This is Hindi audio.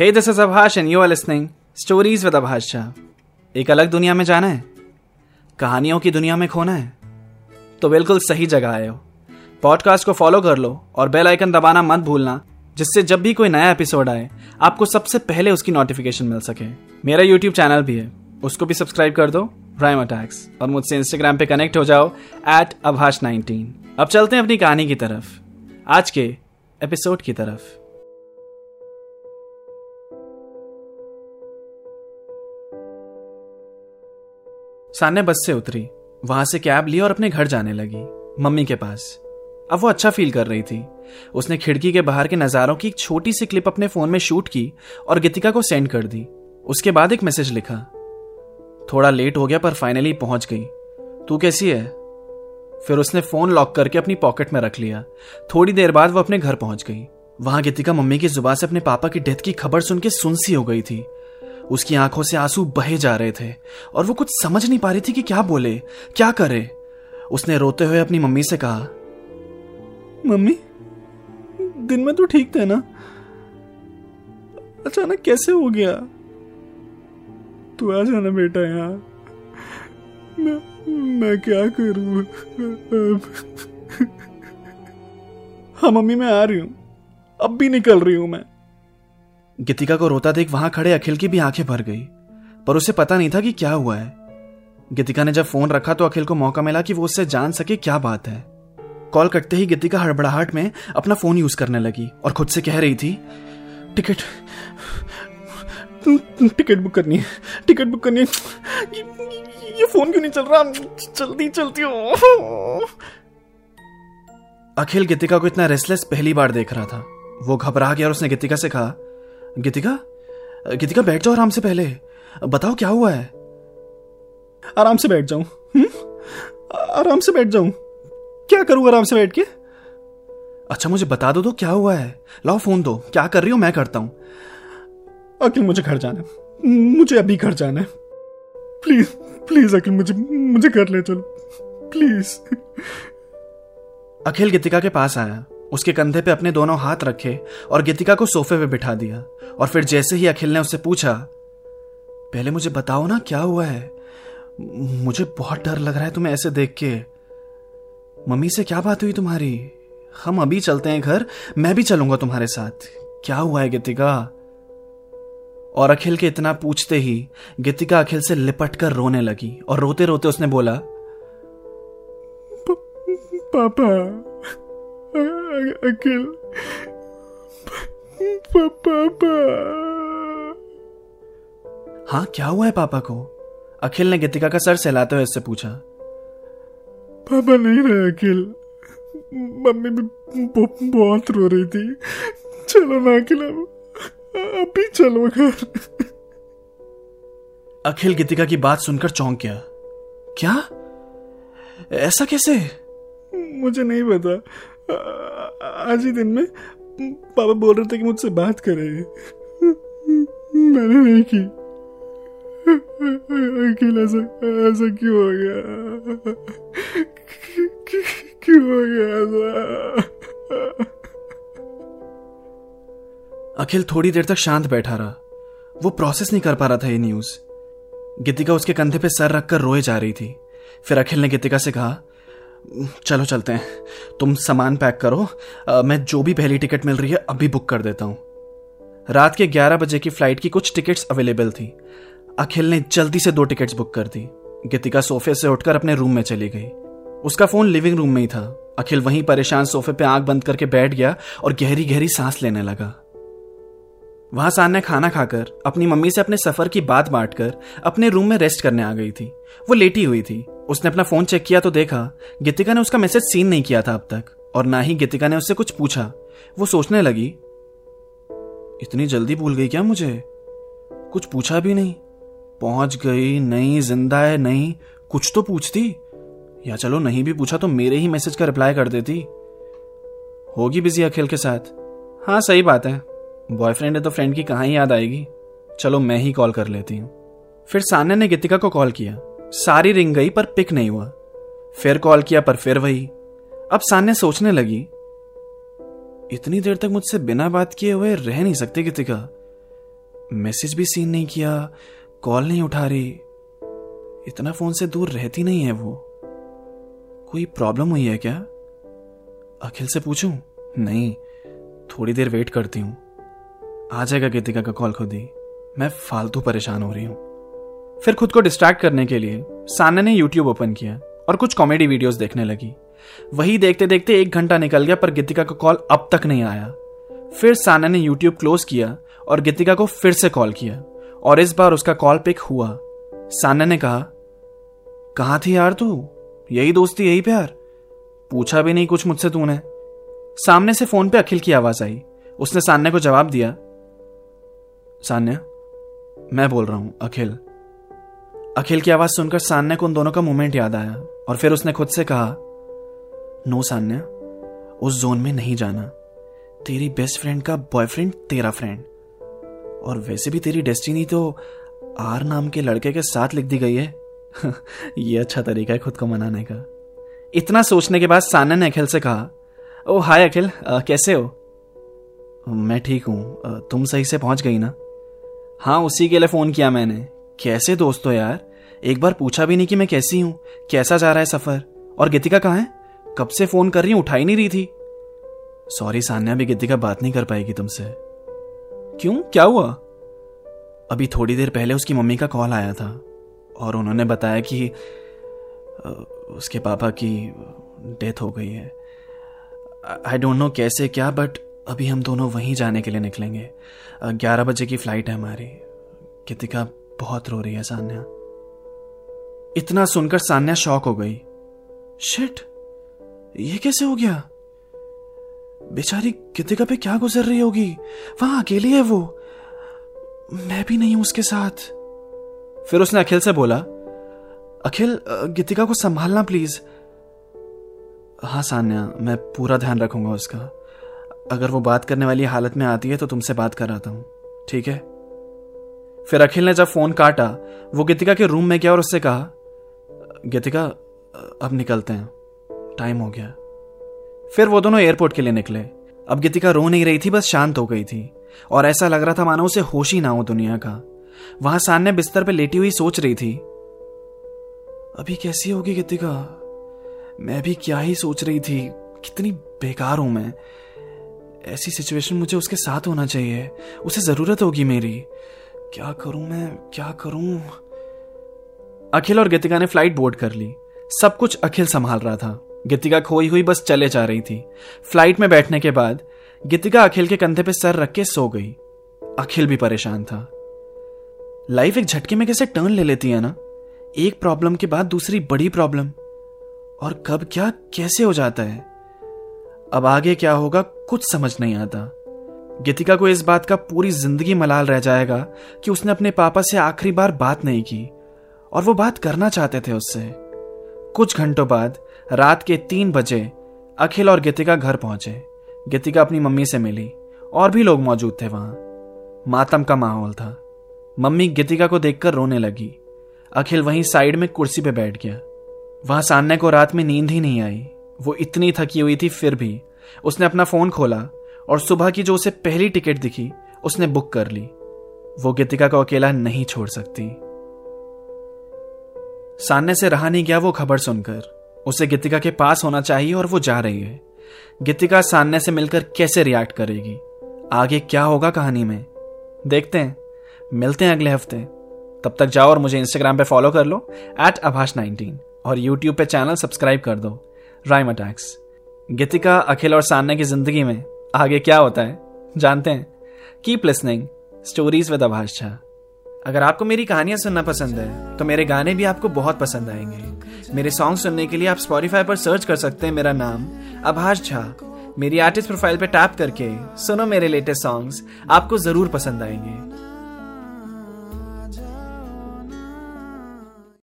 This is Abhash and you are listening Stories with Abhash Shah. एक अलग दुनिया में जाना है। कहानियों की दुनिया में खोना है। तो बिल्कुल सही जगह आए हो। पॉडकास्ट को फॉलो कर लो और बेल आइकन दबाना मत भूलना, जिससे जब भी कोई नया एपिसोड आए, आपको सबसे पहले उसकी नोटिफिकेशन मिल सके। मेरा यूट्यूब चैनल भी है। उसको भी सब्सक्राइब कर दो प्राइम अटैक्स और मुझसे इंस्टाग्राम पे कनेक्ट हो जाओ एट अभाष नाइनटीन अब चलते हैं अपनी कहानी की तरफ़। आज के एपिसोड की तरफ़। सान्या बस से उतरी। वहाँ से कैब ली और अपने घर जाने लगी, मम्मी के पास। अब वो अच्छा फील कर रही थी। उसने खिड़की के बाहर के नजारों की एक छोटी सी क्लिप अपने फ़ोन में शूट की और गीतिका को सेंड कर दी। उसके बाद एक मैसेज लिखा। थोड़ा लेट हो गया पर फाइनली पहुँच गई। तू कैसी है? फिर उसने फ़ोन लॉक करके अपनी पॉकेट में रख लिया। थोड़ी देर बाद वो अपने घर पहुँच गई। वहाँ गीतिका मम्मी की जुबा से अपने पापा की डेथ की खबर सुन के सुनसी हो गई थी। उसकी आँखों से आँसू बहे जा रहे थे और वो कुछ समझ नहीं पा रही थी कि क्या बोले, क्या करे। उसने रोते हुए अपनी मम्मी से कहा, मम्मी, दिन में तो ठीक थे ना? अचानक कैसे हो गया? तू आ जाना बेटा यहाँ। मैं मैं क्या करूँ? हाँ मम्मी, मैं आ रही हूँ। अब भी निकल रही हूँ मैं। गीतिका को रोता देख वहाँ खड़े अखिल की भी आँखें भर गई पर उसे पता नहीं था कि क्या हुआ है। गीतिका ने जब फ़ोन रखा तो अखिल को मौका मिला कि वो उससे जान सके क्या बात है। कॉल कटते ही गीतिका हड़बड़ाहट में अपना फ़ोन यूज़ करने लगी और खुद से कह रही थी टिकट टिकट बुक करनी है टिकट बुक करनी है। ये, ये फ़ोन क्यों नहीं चल रहा? जल्दी चलती हो। अखिल गीतिका को इतना रेस्टलेस पहली बार देख रहा था। वो घबरा गया और उसने गीतिका से कहा गीतिका गीतिका, बैठ जाओ आराम से पहले। बताओ क्या हुआ है? आराम से बैठ जाऊँ। आराम से बैठ जाऊँ। क्या करूँ आराम से बैठ के? अच्छा मुझे बता दो तो क्या हुआ है? लाओ फ़ोन दो। क्या कर रही हो? मैं करता हूँ। अखिल मुझे घर जाना है। मुझे अभी घर जाना है। प्लीज़ प्लीज़ अखिल मुझे मुझे घर ले चलो। प्लीज़। अखिल गीतिका के पास आया। उसके कंधे पे अपने दोनों हाथ रखे और गीतिका को सोफे पे बिठा दिया। और फिर जैसे ही अखिल ने उससे पूछा, पहले मुझे बताओ ना, क्या हुआ है? मुझे बहुत डर लग रहा है तुम्हें ऐसे देख के। मम्मी से क्या बात हुई तुम्हारी? हम अभी चलते हैं घर, मैं भी चलूँगा तुम्हारे साथ। क्या हुआ है गीतिका? और अखिल के इतना पूछते ही गीतिका अखिल से लिपट कर रोने लगी और रोते रोते उसने बोला पापा अखिल पापा हाँ क्या हुआ है पापा को? अखिल ने गीतिका का सर सहलाते हुए इससे पूछा। पापा नहीं रहे अखिल मम्मी भी बहुत रो रही थी। चलो ना अखिल अभी चलो घर। अखिल गीतिका की बात सुनकर चौंक गया। क्या? ऐसा कैसे? मुझे नहीं पता। आज ही दिन में पापा बोल रहे थे कि मुझसे बात करेंगे मैंने नहीं की। अखिल ऐसा ऐसा क्यों हो गया? क्यों हो गया ऐसा? अखिल थोड़ी देर तक शांत बैठा रहा। वो प्रोसेस नहीं कर पा रहा था ये न्यूज़ गीतिका उसके कंधे पे सर रखकर रोए जा रही थी। फिर अखिल ने गीतिका से कहा चलो चलते हैं। तुम सामान पैक करो। आ, मैं जो भी पहली टिकट मिल रही है अभी बुक कर देता हूँ। रात के 11 बजे की फ़्लाइट की कुछ टिकट्स अवेलेबल थी। अखिल ने जल्दी से दो टिकट्स बुक कर दी। गीतिका सोफे से उठकर अपने रूम में चली गई। उसका फ़ोन लिविंग रूम में ही था। अखिल वहीं परेशान सोफे पे आँख बंद करके बैठ गया और गहरी गहरी सांस लेने लगा। वहाँ सान ने खाना खाकर, अपनी मम्मी से अपने सफ़र की बात बांटकर, अपने रूम में रेस्ट करने आ गई थी। वो लेटी हुई थी। उसने अपना फ़ोन चेक किया तो देखा, गीतिका ने उसका मैसेज सीन नहीं किया था अब तक, और ना ही गीतिका ने उससे कुछ पूछा। वो सोचने लगी, इतनी जल्दी भूल गई क्या मुझे? कुछ पूछा भी नहीं। पहुँच गई, नहीं, ज़िंदा है, नहीं, कुछ तो पूछती। या चलो नहीं भी पूछा तो मेरे ही मैसेज का रिप्लाई कर देती। होगी बिज़ी अखिल के साथ। हाँ सही बात है। बॉयफ्रेंड है तो फ्रेंड की कहाँ याद आएगी? चलो मैं ही कॉल कर लेती हूँ। फिर सान्या ने गीतिका को कॉल किया। सारी रिंग गई पर पिक नहीं हुआ। फिर कॉल किया पर फिर वही। अब सान्या सोचने लगी, इतनी देर तक मुझसे बिना बात किए हुए रह नहीं सकती गीतिका। मैसेज भी सीन नहीं किया कॉल नहीं उठा रही। इतना फ़ोन से दूर रहती नहीं है वो। कोई प्रॉब्लम हुई है क्या? अखिल से पूछूँ? नहीं, थोड़ी देर वेट करती हूँ। आ जाएगा गीतिका का कॉल खुद ही। मैं फालतू परेशान हो रही हूँ। फिर खुद को डिस्ट्रैक्ट करने के लिए सान्या ने यूट्यूब ओपन किया और कुछ कॉमेडी वीडियोस देखने लगी। वही देखते देखते एक घंटा निकल गया पर गीतिका का कॉल अब तक नहीं आया। फिर सान्या ने यूट्यूब क्लोज किया और गीतिका को फिर से कॉल किया और इस बार उसका कॉल पिक हुआ। सान्या ने कहा कहा थी यार तू? यही दोस्ती, यही प्यार? पूछा भी नहीं कुछ मुझसे तूने? सामने से फ़ोन पे अखिल की आवाज़ आई। उसने सान्या को जवाब दिया सान्या, मैं बोल रहा हूँ, अखिल। अखिल की आवाज़ सुनकर सान्या को उन दोनों का मोमेंट याद आया और फिर उसने खुद से कहा, नो सान्या, उस जोन में नहीं जाना। तेरी बेस्ट फ्रेंड का बॉयफ्रेंड तेरा फ्रेंड और वैसे भी तेरी डेस्टिनी तो आर नाम के लड़के के साथ लिख दी गई है। ये अच्छा तरीका है खुद को मनाने का। इतना सोचने के बाद सान्या ने अखिल से कहा, ओ, हाय अखिल कैसे हो? मैं ठीक हूँ। तुम सही से पहुँच गई ना? हाँ उसी के लिए फ़ोन किया मैंने। कैसे दोस्तों यार? एक बार पूछा भी नहीं कि मैं कैसी हूँ। कैसा जा रहा है सफ़र? और गीतिका कहाँ है? कब से फ़ोन कर रही हूँ? उठा ही नहीं रही थी। सॉरी सान्या भी गीतिका बात नहीं कर पाएगी तुमसे। क्यों? क्या हुआ? अभी थोड़ी देर पहले उसकी मम्मी का कॉल आया था। और उन्होंने बताया कि उसके पापा की डेथ हो गई है। आई डोंट नो कैसे, क्या बट अभी हम दोनों वहीं जाने के लिए निकलेंगे। ग्यारह बजे की फ़्लाइट है हमारी। गीतिका बहुत रो रही है, सान्या। इतना सुनकर सान्या शॉक हो गई। शिट ये कैसे हो गया? बेचारी गीतिका पे क्या गुजर रही होगी? वहाँ अकेली है वो। मैं भी नहीं हूँ उसके साथ। फिर उसने अखिल से बोला, अखिल गीतिका को संभालना प्लीज़ हाँ सान्या, मैं पूरा ध्यान रखूँगा उसका। अगर वो बात करने वाली हालत में आती है तो तुमसे बात कराता हूँ, ठीक है? फिर अखिल ने जब फ़ोन काटा, वो गीतिका के रूम में गया और उससे कहा, गीतिका, अब निकलते हैं, टाइम हो गया। फिर वो दोनों एयरपोर्ट के लिए निकले। अब गीतिका रो नहीं रही थी, बस शांत हो गई थी। और ऐसा लग रहा था मानो उसे होश ही ना हो दुनिया का। वहाँ सान्या बिस्तर पर लेटी हुई सोच रही थी, अभी कैसी होगी गीतिका? मैं भी क्या ही सोच रही थी, कितनी बेकार हूँ मैं। ऐसी सिचुएशन मुझे उसके साथ होना चाहिए। उसे ज़रूरत होगी मेरी। क्या करूँ मैं? क्या करूँ? अखिल और गीतिका ने फ़्लाइट बोर्ड कर ली। सब कुछ अखिल संभाल रहा था। गीतिका खोई हुई बस चले जा रही थी। फ़्लाइट में बैठने के बाद, गीतिका अखिल के कंधे पे सर रख के सो गई। अखिल भी परेशान था। लाइफ एक झटके में कैसे टर्न ले लेती है ना? एक प्रॉब्लम के बाद दूसरी बड़ी प्रॉब्लम और कब क्या, कैसे हो जाता है? अब आगे क्या होगा कुछ समझ नहीं आता। गीतिका को इस बात का पूरी ज़िंदगी मलाल रह जाएगा कि उसने अपने पापा से आखिरी बार बात नहीं की, और वो बात करना चाहते थे उससे। कुछ घंटों बाद, रात के तीन बजे, अखिल और गीतिका घर पहुँचे। गीतिका अपनी मम्मी से मिली, और भी लोग मौजूद थे वहाँ। मातम का माहौल था। मम्मी गीतिका को देखकर रोने लगी। अखिल वहीं साइड में कुर्सी पे बैठ गया। वहाँ सान्या को रात में नींद ही नहीं आई। वो इतनी थकी हुई थी फिर भी उसने अपना फ़ोन खोला और सुबह की जो उसे पहली टिकट दिखी, उसने बुक कर ली। वो गीतिका को अकेला नहीं छोड़ सकती। सान्य से रहा नहीं गया वो खबर सुनकर। उसे गीतिका के पास होना चाहिए और वो जा रही है। गीतिका सान्य से मिलकर कैसे रिएक्ट करेगी? आगे क्या होगा कहानी में? देखते हैं। मिलते हैं अगले हफ़्ते। तब तक जाओ और मुझे इंस्टाग्राम पे फॉलो कर लो एट अभाष नाइनटीन और यूट्यूब पे चैनल सब्सक्राइब कर दो। राइम अटैक्स गीतिका, अखिल और सान्या की ज़िंदगी में आगे क्या होता है, जानते हैं? Keep listening stories with Abhash Jha अगर आपको मेरी कहानियाँ सुनना पसंद है तो मेरे गाने भी आपको बहुत पसंद आएँगे। मेरे सॉन्ग सुनने के लिए आप स्पॉटिफाई पर सर्च कर सकते हैं। मेरा नाम अभाष झा मेरी आर्टिस्ट प्रोफ़ाइल पर टैप करके सुनो मेरे लेटेस्ट सॉन्ग्स आपको ज़रूर पसंद आएँगे।